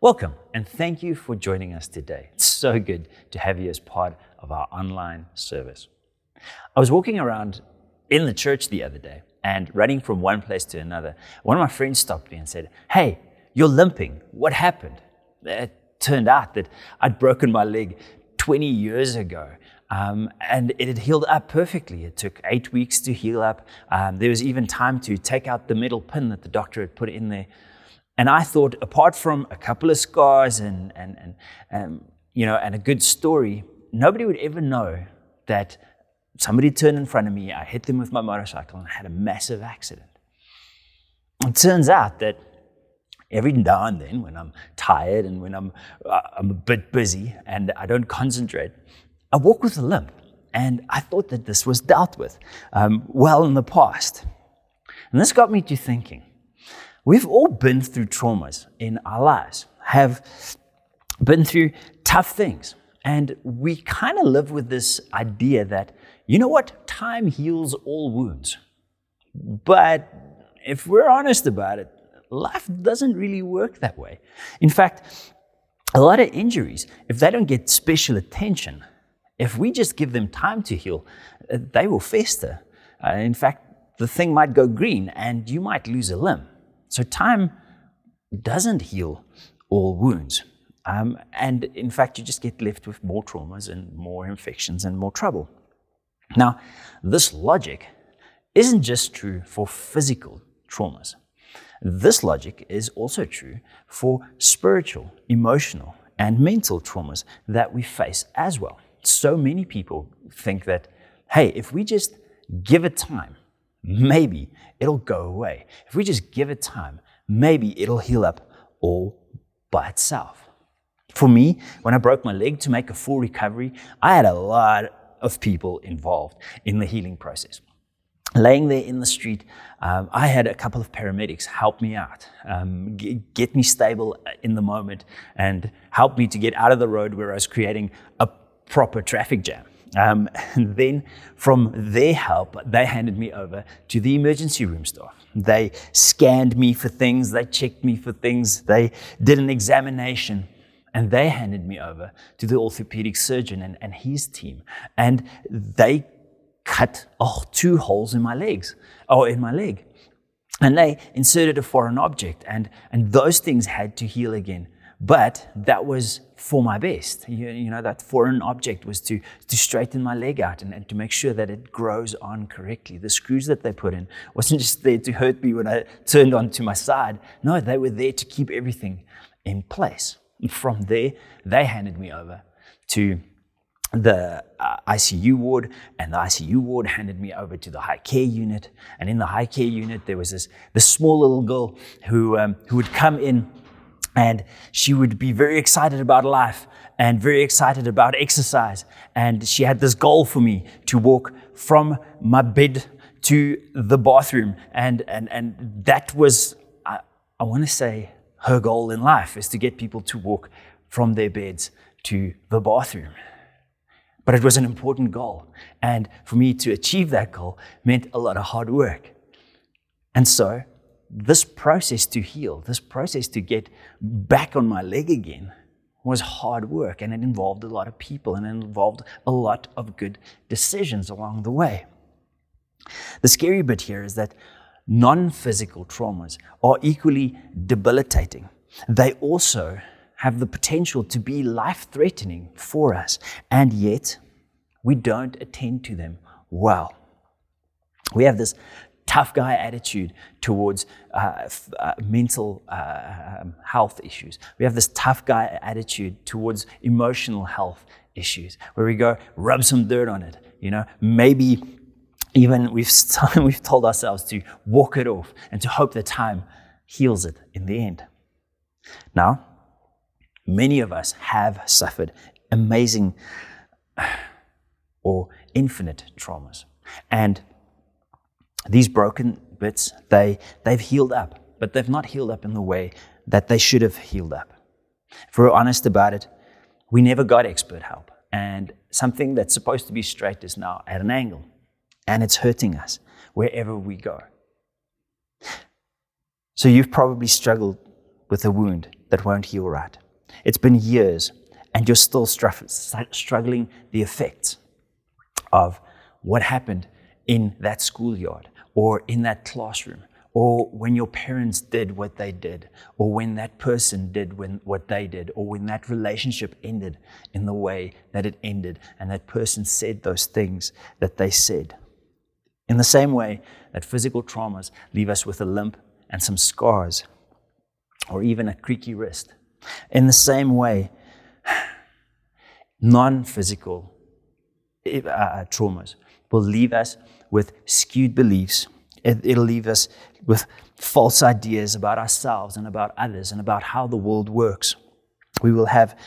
Welcome and thank you for joining us today. It's so good to have you as part of our online service. I was walking around in the church the other day and running from one place to another. One of my friends stopped me and said, Hey, you're limping. What happened? It turned out that I'd broken my leg 20 years ago. Um, and it had healed up perfectly. It took eight weeks to heal up. Um, there was even time to take out the metal pin that the doctor had put in there. And I thought, apart from a couple of scars and, and, and, and, you know, and a good story, nobody would ever know that somebody turned in front of me, I hit them with my motorcycle, and I had a massive accident. It turns out that every now and then, when I'm tired and when I'm, uh, I'm a bit busy and I don't concentrate, I walk with a limp. And I thought that this was dealt with um, well in the past. And this got me to thinking We've all been through traumas in our lives, have been through tough things. And we kind of live with this idea that, you know what, time heals all wounds. But if we're honest about it, life doesn't really work that way. In fact, a lot of injuries, if they don't get special attention, if we just give them time to heal, they will fester. Uh, in fact, the thing might go green and you might lose a limb. So time doesn't heal all wounds. Um, and in fact, you just get left with more traumas and more infections and more trouble. Now, this logic isn't just true for physical traumas. This logic is also true for spiritual, emotional, and mental traumas that we face as well. So many people think that, hey, if we just give it time, maybe it'll go away. If we just give it time, maybe it'll heal up all by itself. For me, when I broke my leg to make a full recovery, I had a lot of people involved in the healing process. Laying there in the street, um, I had a couple of paramedics help me out, um, g- get me stable in the moment, and help me to get out of the road where I was creating a proper traffic jam. Um, and then from their help, they handed me over to the emergency room staff. They scanned me for things, they checked me for things, they did an examination, and they handed me over to the orthopedic surgeon and, and his team. And they cut oh, two holes in my legs, or in my leg. And they inserted a foreign object, and, and those things had to heal again. But that was for my best. You, you, know, that foreign object was to, to straighten my leg out and, and to make sure that it grows on correctly. The screws that they put in wasn't just there to hurt me when I turned onto my side. No, they were there to keep everything in place. And from there, they handed me over to the uh, ICU ward, and the ICU ward handed me over to the high care unit. And in the high care unit, there was this, this small little girl who, um, who would come in and she would be very excited about life and very excited about exercise. And she had this goal for me to walk from my bed to the bathroom. And, and, and that was, I, I want to say, her goal in life is to get people to walk from their beds to the bathroom. But it was an important goal. And for me to achieve that goal meant a lot of hard work. And so this process to heal, this process to get back on my leg again, was hard work and it involved a lot of people and it involved a lot of good decisions along the way. The scary bit here is that non physical traumas are equally debilitating. They also have the potential to be life threatening for us, and yet we don't attend to them well. We have this tough guy attitude towards uh, uh, mental uh, um, health issues. We have this tough guy attitude towards emotional health issues, where we go rub some dirt on it. You know, maybe even we've we've told ourselves to walk it off and to hope that time heals it in the end. Now, many of us have suffered amazing or infinite traumas, and these broken bits, they, they've healed up, but they've not healed up in the way that they should have healed up. If we're honest about it, we never got expert help. And something that's supposed to be straight is now at an angle. And it's hurting us wherever we go. So you've probably struggled with a wound that won't heal right. It's been years, and you're still struggling the effects of what happened in that schoolyard or in that classroom or when your parents did what they did, or when that person did when, what they did, or when that relationship ended in the way that it ended, and that person said those things that they said. In the same way that physical traumas leave us with a limp and some scars, or even a creaky wrist. In the same way, non physical uh, uh, traumas will leave us with skewed beliefs. It, will leave us with false ideas about ourselves and about others and about how the world works. We will have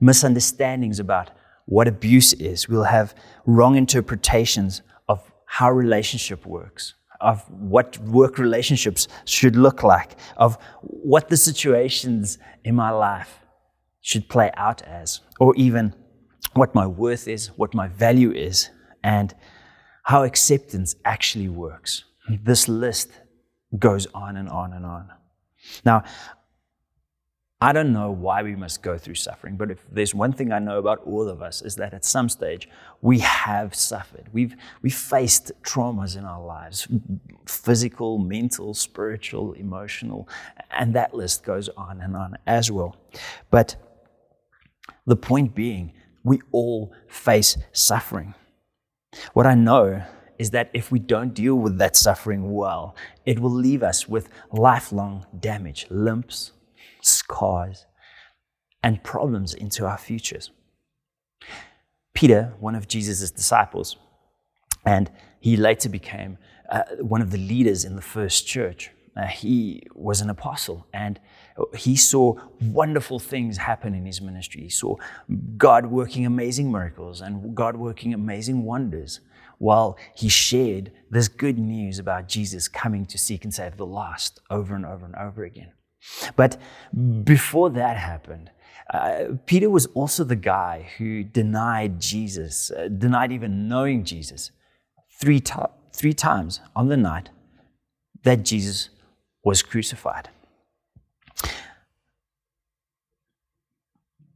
misunderstandings about what abuse is. We'll have wrong interpretations of how relationship works, of what work relationships should look like, of what the situations in my life should play out as, or even what my worth is, what my value is, and how acceptance actually works. This list goes on and on and on. Now, I don't know why we must go through suffering, but if there's one thing I know about all of us is that at some stage we have suffered. We've, we've faced traumas in our lives physical, mental, spiritual, emotional, and that list goes on and on as well. But the point being, we all face suffering. What I know is that if we don't deal with that suffering well, it will leave us with lifelong damage, limps, scars, and problems into our futures. Peter, one of Jesus' disciples, and he later became uh, one of the leaders in the first church. Uh, he was an apostle and he saw wonderful things happen in his ministry. He saw God working amazing miracles and God working amazing wonders while he shared this good news about Jesus coming to seek and save the lost over and over and over again. But before that happened, uh, Peter was also the guy who denied Jesus, uh, denied even knowing Jesus, three, to- three times on the night that Jesus was crucified.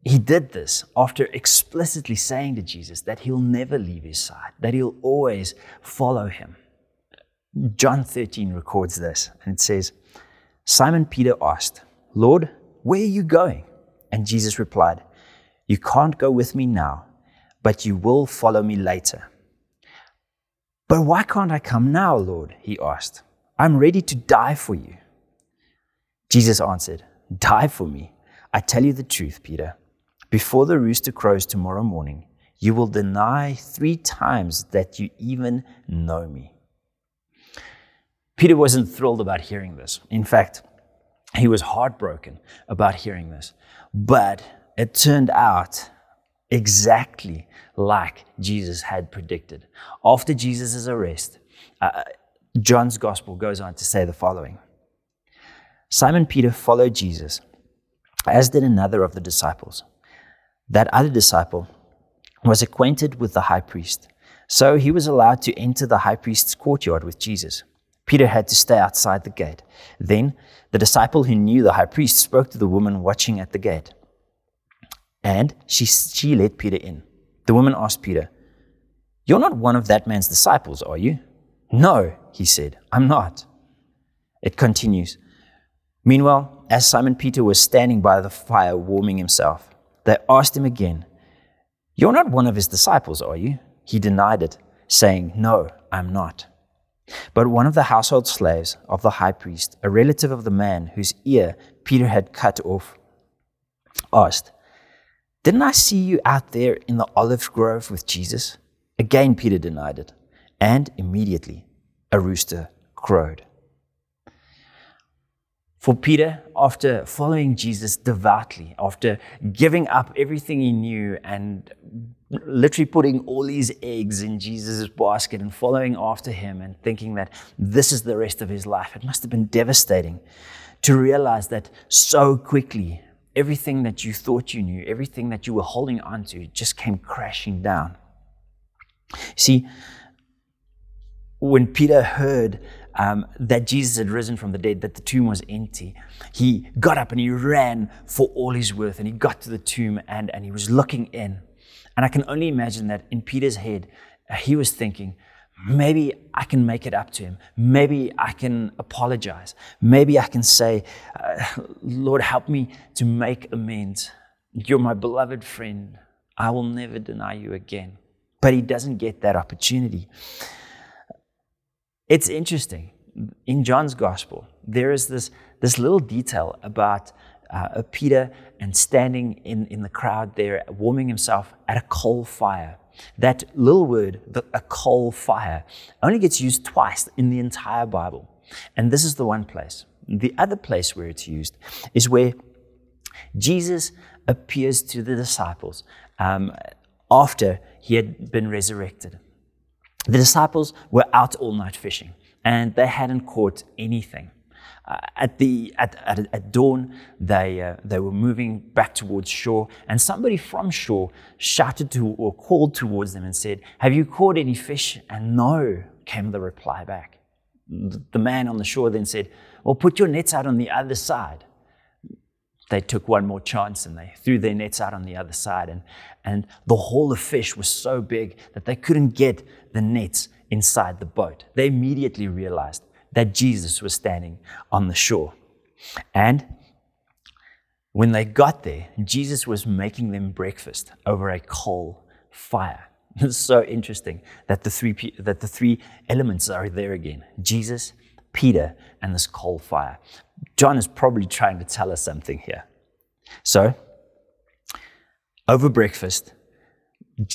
He did this after explicitly saying to Jesus that he'll never leave his side, that he'll always follow him. John 13 records this, and it says, Simon Peter asked, Lord, where are you going? And Jesus replied, You can't go with me now, but you will follow me later. But why can't I come now, Lord? He asked. I'm ready to die for you. Jesus answered, Die for me. I tell you the truth, Peter. Before the rooster crows tomorrow morning, you will deny three times that you even know me. Peter wasn't thrilled about hearing this. In fact, he was heartbroken about hearing this. But it turned out exactly like Jesus had predicted. After Jesus' arrest, uh, John's gospel goes on to say the following Simon Peter followed Jesus, as did another of the disciples. That other disciple was acquainted with the high priest, so he was allowed to enter the high priest's courtyard with Jesus. Peter had to stay outside the gate. Then the disciple who knew the high priest spoke to the woman watching at the gate. And she, she let Peter in. The woman asked Peter, You're not one of that man's disciples, are you? No, he said, I'm not. It continues. Meanwhile, as Simon Peter was standing by the fire warming himself, they asked him again, You're not one of his disciples, are you? He denied it, saying, No, I'm not. But one of the household slaves of the high priest, a relative of the man whose ear Peter had cut off, asked, Didn't I see you out there in the olive grove with Jesus? Again, Peter denied it, and immediately a rooster crowed. For Peter, after following Jesus devoutly, after giving up everything he knew and literally putting all his eggs in Jesus' basket and following after him and thinking that this is the rest of his life, it must have been devastating to realize that so quickly everything that you thought you knew, everything that you were holding on to, just came crashing down. See, when Peter heard um, that Jesus had risen from the dead, that the tomb was empty, he got up and he ran for all his worth and he got to the tomb and, and he was looking in. And I can only imagine that in Peter's head, uh, he was thinking, maybe I can make it up to him. Maybe I can apologize. Maybe I can say, uh, Lord, help me to make amends. You're my beloved friend. I will never deny you again. But he doesn't get that opportunity. It's interesting. In John's gospel, there is this, this little detail about uh, Peter and standing in, in the crowd there, warming himself at a coal fire. That little word, the, a coal fire, only gets used twice in the entire Bible. And this is the one place. The other place where it's used is where Jesus appears to the disciples um, after he had been resurrected. The disciples were out all night fishing and they hadn't caught anything. Uh, at, the, at, at, at dawn, they, uh, they were moving back towards shore, and somebody from shore shouted to or called towards them and said, Have you caught any fish? And no, came the reply back. The man on the shore then said, Well, put your nets out on the other side. They took one more chance and they threw their nets out on the other side. And, and the haul of fish was so big that they couldn't get the nets inside the boat. They immediately realized that Jesus was standing on the shore. And when they got there, Jesus was making them breakfast over a coal fire. It's so interesting that the three that the three elements are there again: Jesus, Peter, and this coal fire. John is probably trying to tell us something here. So, over breakfast,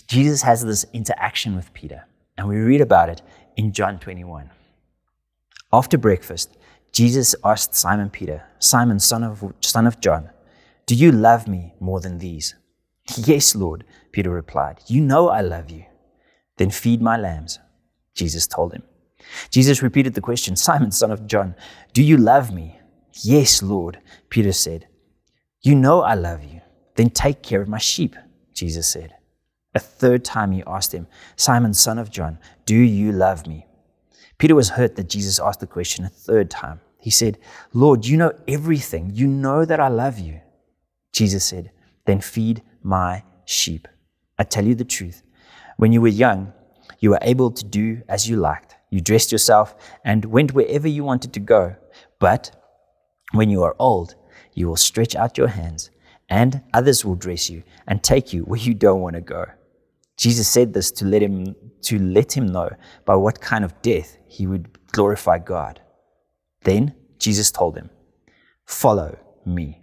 Jesus has this interaction with Peter, and we read about it in John 21. After breakfast, Jesus asked Simon Peter, Simon, son of, son of John, Do you love me more than these? Yes, Lord, Peter replied. You know I love you. Then feed my lambs, Jesus told him. Jesus repeated the question, Simon, son of John, do you love me? Yes, Lord, Peter said. You know I love you. Then take care of my sheep, Jesus said. A third time he asked him, Simon, son of John, do you love me? Peter was hurt that Jesus asked the question a third time. He said, Lord, you know everything. You know that I love you. Jesus said, Then feed my sheep. I tell you the truth. When you were young, you were able to do as you liked. You dressed yourself and went wherever you wanted to go. But when you are old, you will stretch out your hands, and others will dress you and take you where you don't want to go. Jesus said this to let him to let him know by what kind of death he would glorify God. Then Jesus told him, Follow me.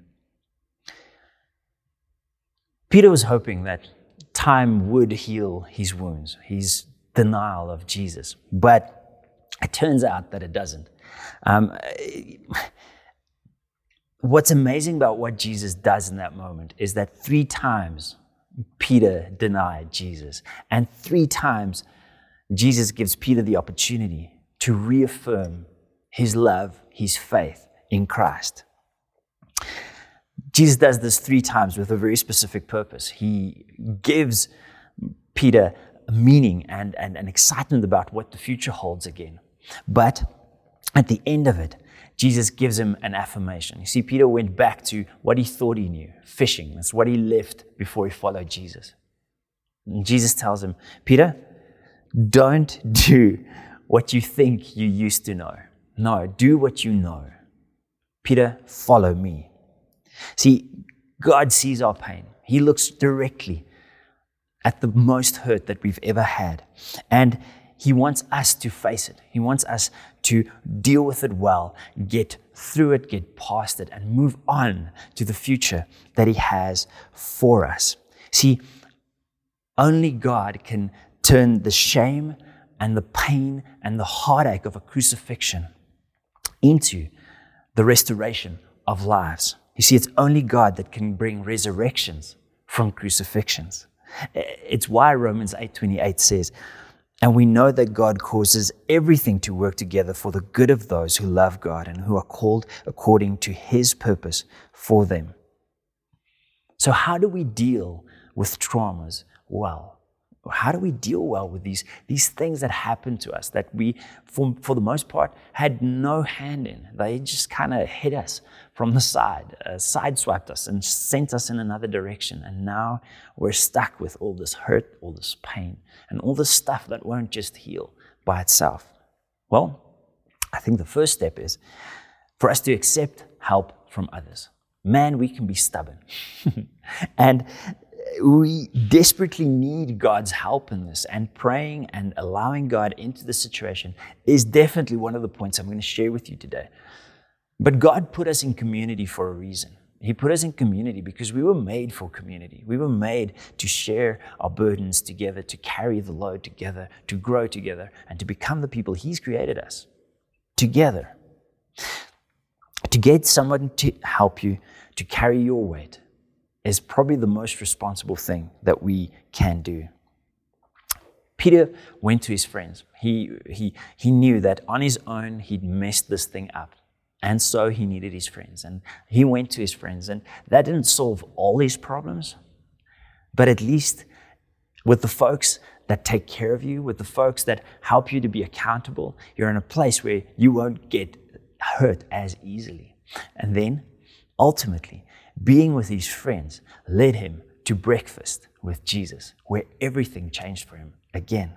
Peter was hoping that time would heal his wounds, his denial of Jesus, but it turns out that it doesn't. Um, what's amazing about what Jesus does in that moment is that three times Peter denied Jesus, and three times Jesus gives Peter the opportunity to reaffirm his love, his faith in Christ. Jesus does this three times with a very specific purpose. He gives Peter meaning and, and, and excitement about what the future holds again. But at the end of it, Jesus gives him an affirmation. You see, Peter went back to what he thought he knew fishing. That's what he left before he followed Jesus. And Jesus tells him, Peter, don't do what you think you used to know. No, do what you know. Peter, follow me. See, God sees our pain. He looks directly at the most hurt that we've ever had. And He wants us to face it. He wants us to deal with it well, get through it, get past it, and move on to the future that He has for us. See, only God can turn the shame and the pain and the heartache of a crucifixion into the restoration of lives. You see, it's only God that can bring resurrections from crucifixions. It's why Romans 8:28 says, and we know that God causes everything to work together for the good of those who love God and who are called according to his purpose for them. So, how do we deal with traumas well? how do we deal well with these, these things that happen to us that we, for, for the most part, had no hand in? They just kind of hit us from the side, uh, sideswiped us, and sent us in another direction. And now we're stuck with all this hurt, all this pain, and all this stuff that won't just heal by itself. Well, I think the first step is for us to accept help from others. Man, we can be stubborn. and we desperately need God's help in this, and praying and allowing God into the situation is definitely one of the points I'm going to share with you today. But God put us in community for a reason. He put us in community because we were made for community. We were made to share our burdens together, to carry the load together, to grow together, and to become the people He's created us together. To get someone to help you to carry your weight is probably the most responsible thing that we can do. Peter went to his friends. He, he, he knew that on his own he'd messed this thing up. And so he needed his friends. And he went to his friends. And that didn't solve all his problems, but at least with the folks that take care of you, with the folks that help you to be accountable, you're in a place where you won't get hurt as easily. And then ultimately, being with his friends led him to breakfast with Jesus, where everything changed for him again.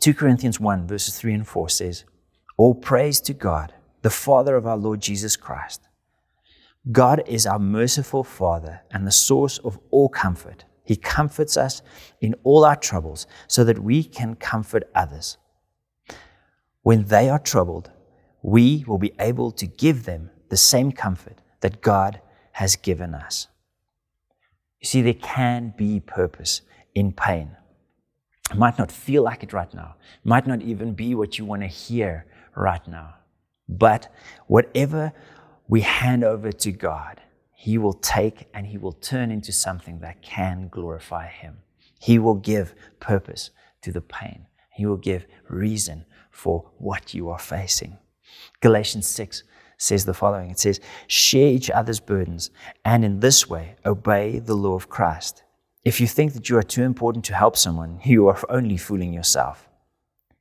2 Corinthians 1, verses 3 and 4 says, All praise to God, the Father of our Lord Jesus Christ. God is our merciful Father and the source of all comfort. He comforts us in all our troubles so that we can comfort others. When they are troubled, we will be able to give them the same comfort that God has given us. You see, there can be purpose in pain. It might not feel like it right now, it might not even be what you want to hear right now. But whatever we hand over to God, He will take and He will turn into something that can glorify Him. He will give purpose to the pain, He will give reason for what you are facing. Galatians 6 says the following It says, Share each other's burdens, and in this way obey the law of Christ. If you think that you are too important to help someone, you are only fooling yourself.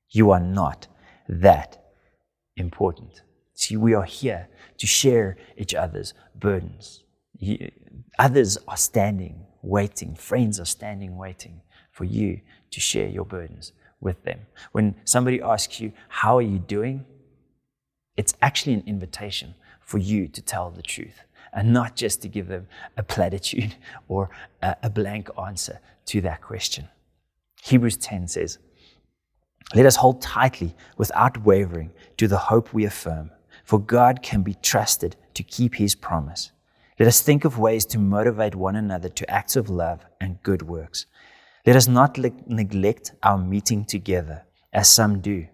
You are not that important. See, we are here to share each other's burdens. Others are standing, waiting. Friends are standing, waiting for you to share your burdens with them. When somebody asks you, How are you doing? It's actually an invitation for you to tell the truth and not just to give them a platitude or a, blank answer to that question. Hebrews 10 says, Let us hold tightly without wavering to the hope we affirm, for God can be trusted to keep his promise. Let us think of ways to motivate one another to acts of love and good works. Let us not le- neglect our meeting together, as some do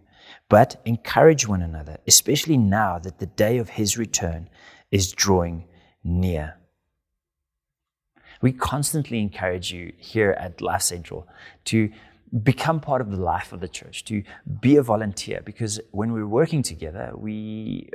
but encourage one another, especially now that the day of his return is drawing near. We constantly encourage you here at Life Central to become part of the life of the church, to be a volunteer, because when we're working together, we,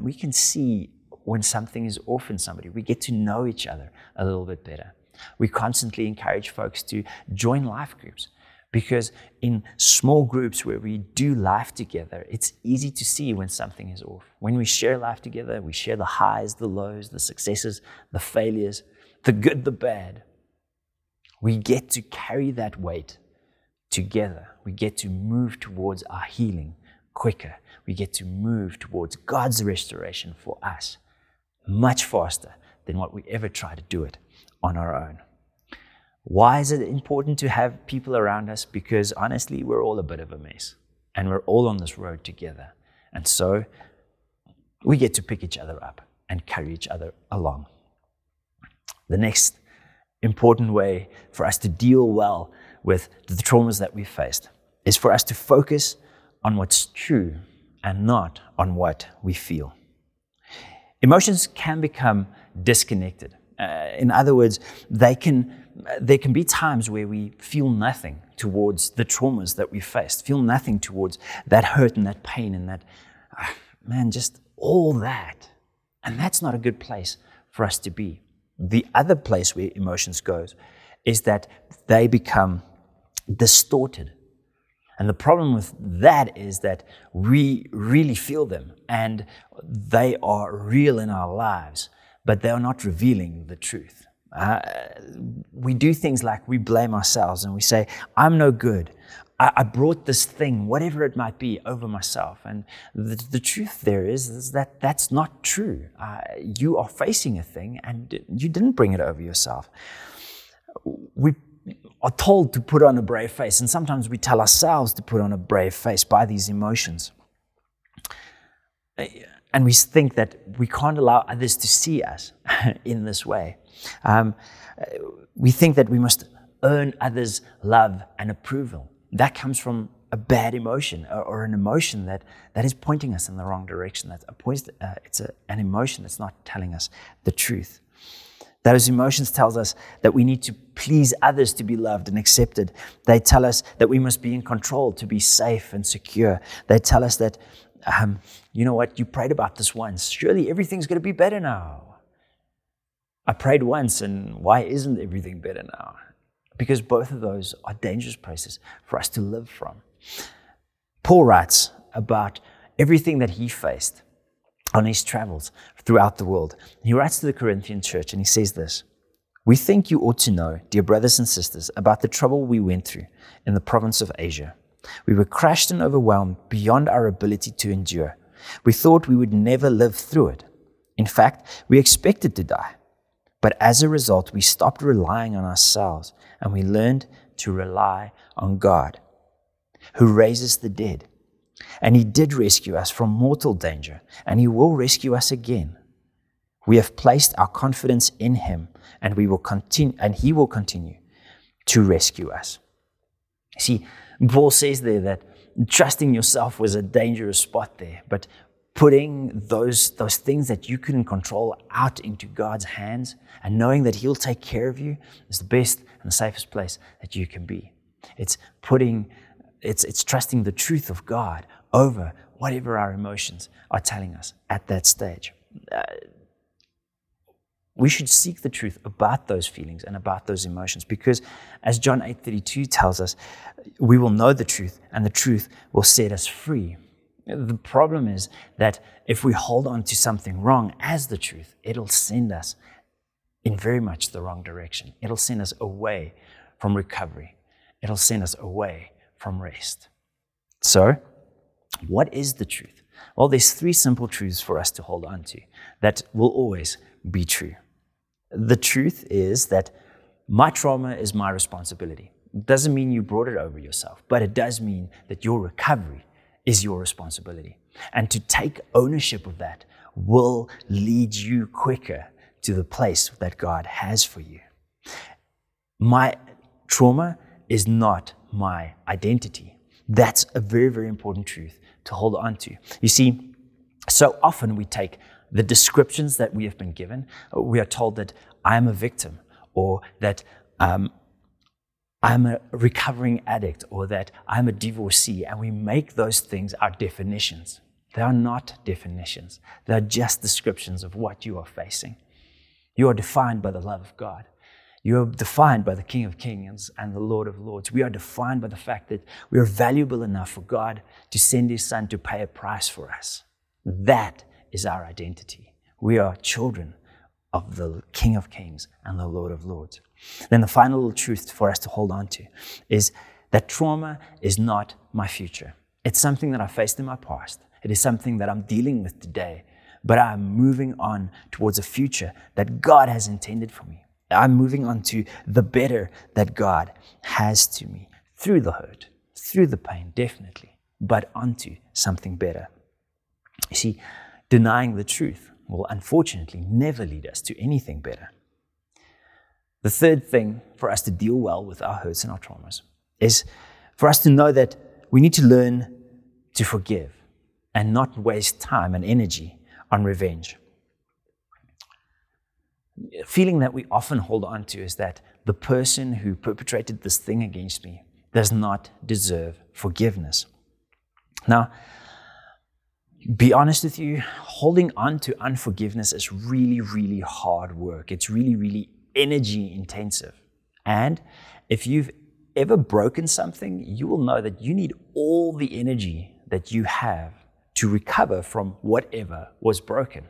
we can see when something is off in somebody. We get to know each other a little bit better. We constantly encourage folks to join life groups because in small groups where we do life together, it's easy to see when something is off. When we share life together, we share the highs, the lows, the successes, the failures, the good, the bad. We get to carry that weight together. We get to move towards our healing quicker. We get to move towards God's restoration for us much faster than what we ever try to do it on our own. Why is it important to have people around us? Because honestly, we're all a bit of a mess and we're all on this road together. And so we get to pick each other up and carry each other along. The next important way for us to deal well with the traumas that we faced is for us to focus on what's true and not on what we feel. Emotions can become disconnected. Uh, in other words, they can there can be times where we feel nothing towards the traumas that we faced, feel nothing towards that hurt and that pain and that, uh, man, just all that. And that's not a good place for us to be. The other place where emotions goes is that they become distorted. And the problem with that is that we really feel them and they are real in our lives, but they are not revealing the truth. Uh, we do things like we blame ourselves and we say, I'm no good. I, I brought this thing, whatever it might be, over myself. And the, the truth there is, is that that's not true. Uh, you are facing a thing and you didn't bring it over yourself. We are told to put on a brave face, and sometimes we tell ourselves to put on a brave face by these emotions. And we think that we can't allow others to see us in this way. Um, we think that we must earn others' love and approval. That comes from a bad emotion or, or an emotion that, that is pointing us in the wrong direction. That's a point, uh, it's a, an emotion that's not telling us the truth. Those emotions tells us that we need to please others to be loved and accepted. They tell us that we must be in control to be safe and secure. They tell us that, um, you know what, you prayed about this once. Surely everything's going to be better now. I prayed once, and why isn't everything better now? Because both of those are dangerous places for us to live from. Paul writes about everything that he faced on his travels throughout the world. He writes to the Corinthian church and he says this We think you ought to know, dear brothers and sisters, about the trouble we went through in the province of Asia. We were crushed and overwhelmed beyond our ability to endure. We thought we would never live through it. In fact, we expected to die. But as a result, we stopped relying on ourselves and we learned to rely on God, who raises the dead. And He did rescue us from mortal danger, and He will rescue us again. We have placed our confidence in Him, and we will continue, and He will continue to rescue us. See, Paul says there that trusting yourself was a dangerous spot there, but putting those, those things that you couldn't control out into God's hands and knowing that He'll take care of you is the best and the safest place that you can be. It's putting, it's, it's trusting the truth of God over whatever our emotions are telling us at that stage. Uh, we should seek the truth about those feelings and about those emotions because as John 8:32 tells us we will know the truth and the truth will set us free the problem is that if we hold on to something wrong as the truth, it'll send us in very much the wrong direction. It'll send us away from recovery. It'll send us away from rest. So, what is the truth? Well, there's three simple truths for us to hold on to that will always be true. The truth is that my trauma is my responsibility. It doesn't mean you brought it over yourself, but it does mean that your recovery is your responsibility. And to take ownership of that will lead you quicker to the place that God has for you. My trauma is not my identity. That's a very, very important truth to hold on to. You see, so often we take the descriptions that we have been given, we are told that I am a victim or that um, I'm a recovering addict or that I'm a divorcee, and we make those things our definitions. They are not definitions, they are just descriptions of what you are facing. You are defined by the love of God. You are defined by the King of Kings and the Lord of Lords. We are defined by the fact that we are valuable enough for God to send His Son to pay a price for us. That is our identity. We are children of the King of Kings and the Lord of Lords. Then the final little truth for us to hold on to is that trauma is not my future. It's something that I faced in my past. It is something that I'm dealing with today, but I'm moving on towards a future that God has intended for me. I'm moving on to the better that God has to me through the hurt, through the pain, definitely, but onto something better. You see, denying the truth will unfortunately never lead us to anything better. The third thing for us to deal well with our hurts and our traumas is for us to know that we need to learn to forgive and not waste time and energy on revenge. Feeling that we often hold on to is that the person who perpetrated this thing against me does not deserve forgiveness. Now, be honest with you, holding on to unforgiveness is really, really hard work. It's really, really energy intensive. And if you've ever broken something, you will know that you need all the energy that you have to recover from whatever was broken.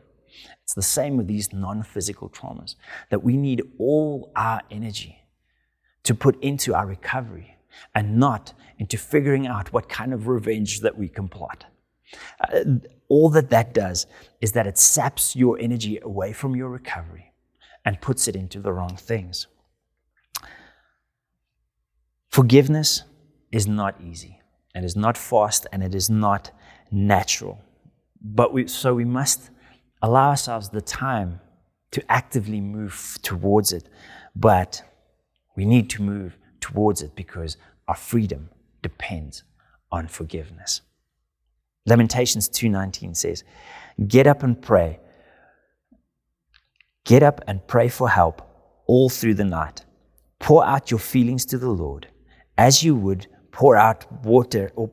It's the same with these non physical traumas, that we need all our energy to put into our recovery and not into figuring out what kind of revenge that we can plot. Uh, all that that does is that it saps your energy away from your recovery and puts it into the wrong things. Forgiveness is not easy and is not fast and it is not natural. But we, so we must allow ourselves the time to actively move towards it. But we need to move towards it because our freedom depends on forgiveness. Lamentations 2:19 says, "Get up and pray. Get up and pray for help all through the night. Pour out your feelings to the Lord as you would pour out water or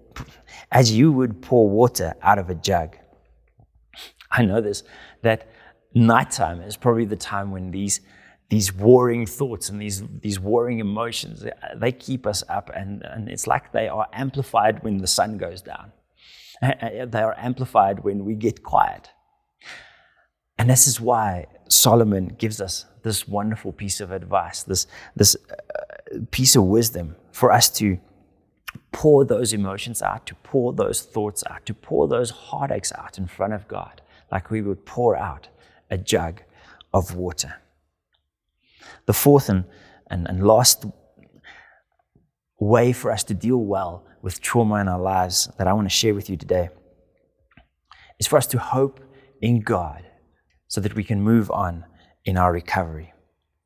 as you would pour water out of a jug." I know this that nighttime is probably the time when these these warring thoughts and these, these warring emotions, they keep us up, and, and it's like they are amplified when the sun goes down. They are amplified when we get quiet. And this is why Solomon gives us this wonderful piece of advice, this, this uh, piece of wisdom for us to pour those emotions out, to pour those thoughts out, to pour those heartaches out in front of God, like we would pour out a jug of water. The fourth and, and, and last way for us to deal well with trauma in our lives that I want to share with you today is for us to hope in God so that we can move on in our recovery.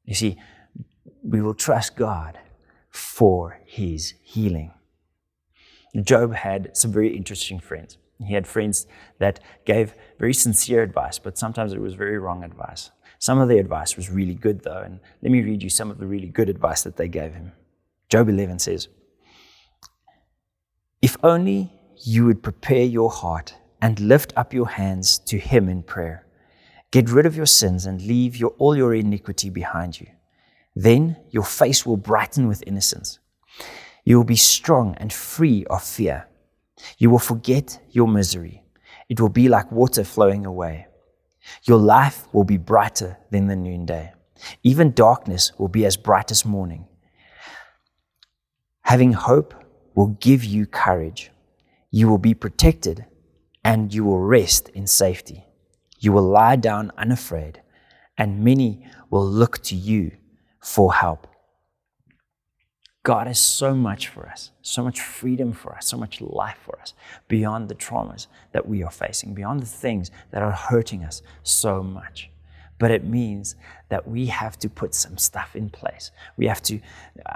You see, we will trust God for his healing. Job had some very interesting friends. He had friends that gave very sincere advice, but sometimes it was very wrong advice. Some of the advice was really good, though, and let me read you some of the really good advice that they gave him. Job 11 says, If only you would prepare your heart and lift up your hands to Him in prayer. Get rid of your sins and leave your, all your iniquity behind you. Then your face will brighten with innocence. You will be strong and free of fear. You will forget your misery. It will be like water flowing away. Your life will be brighter than the noonday. Even darkness will be as bright as morning. Having hope will give you courage. You will be protected and you will rest in safety. You will lie down unafraid, and many will look to you for help. God has so much for us, so much freedom for us, so much life for us beyond the traumas that we are facing, beyond the things that are hurting us so much. But it means that we have to put some stuff in place. We have to uh,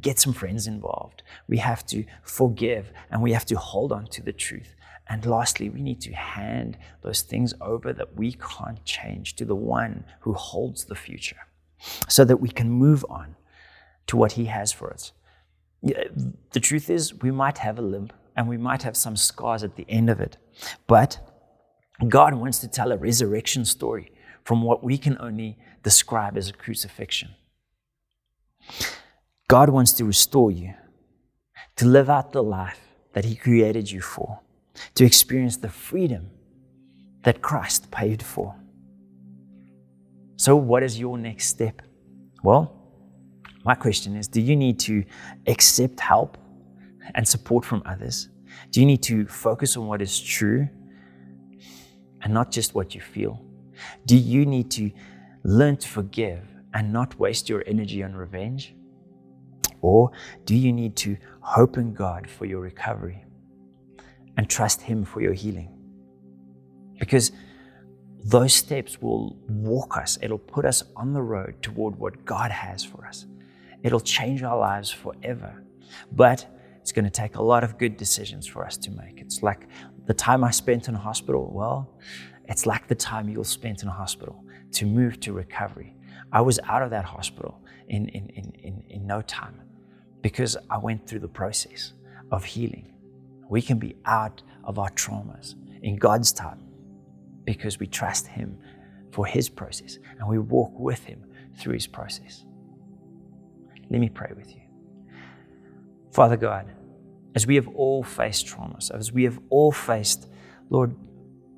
get some friends involved. We have to forgive and we have to hold on to the truth. And lastly, we need to hand those things over that we can't change to the one who holds the future so that we can move on to what He has for us. The truth is, we might have a limp and we might have some scars at the end of it, but God wants to tell a resurrection story from what we can only describe as a crucifixion. God wants to restore you, to live out the life that He created you for, to experience the freedom that Christ paid for. So, what is your next step? Well, my question is do you need to accept help and support from others? Do you need to focus on what is true and not just what you feel? Do you need to learn to forgive and not waste your energy on revenge? Or do you need to hope in God for your recovery and trust Him for your healing? Because those steps will walk us, it'll put us on the road toward what God has for us. It'll change our lives forever. But it's going to take a lot of good decisions for us to make. It's like the time I spent in hospital. Well, it's like the time you'll spend in hospital to move to recovery. I was out of that hospital in, in, in, in, in no time because I went through the process of healing. We can be out of our traumas in God's time because we trust Him for His process and we walk with Him through His process. Let me pray with you. Father God, as we have all faced traumas, as we have all faced, Lord,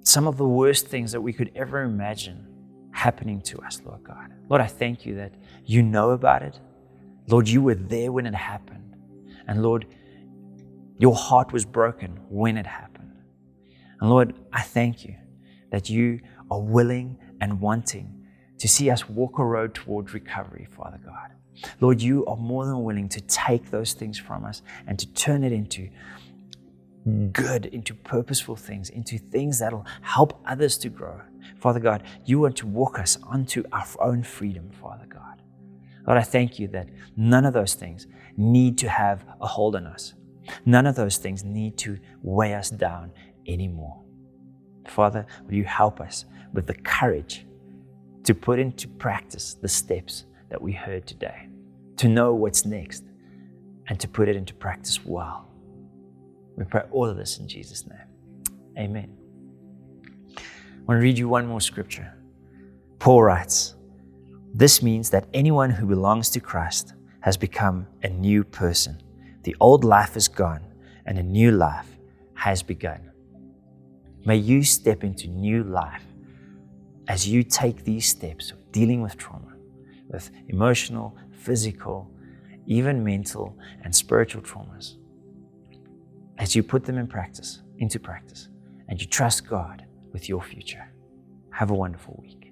some of the worst things that we could ever imagine happening to us, Lord God. Lord, I thank you that you know about it. Lord, you were there when it happened. And Lord, your heart was broken when it happened. And Lord, I thank you that you are willing and wanting to see us walk a road toward recovery, Father God. Lord, you are more than willing to take those things from us and to turn it into good, into purposeful things, into things that'll help others to grow. Father God, you want to walk us onto our own freedom, Father God. Lord, I thank you that none of those things need to have a hold on us. None of those things need to weigh us down anymore. Father, will you help us with the courage to put into practice the steps that we heard today, to know what's next, and to put it into practice well. We pray all of this in Jesus' name. Amen. I want to read you one more scripture. Paul writes, This means that anyone who belongs to Christ has become a new person. The old life is gone and a new life has begun. May you step into new life as you take these steps of dealing with trauma, with emotional, physical, even mental and spiritual traumas, as you put them in practice, into practice, and you trust God with your future. Have a wonderful week.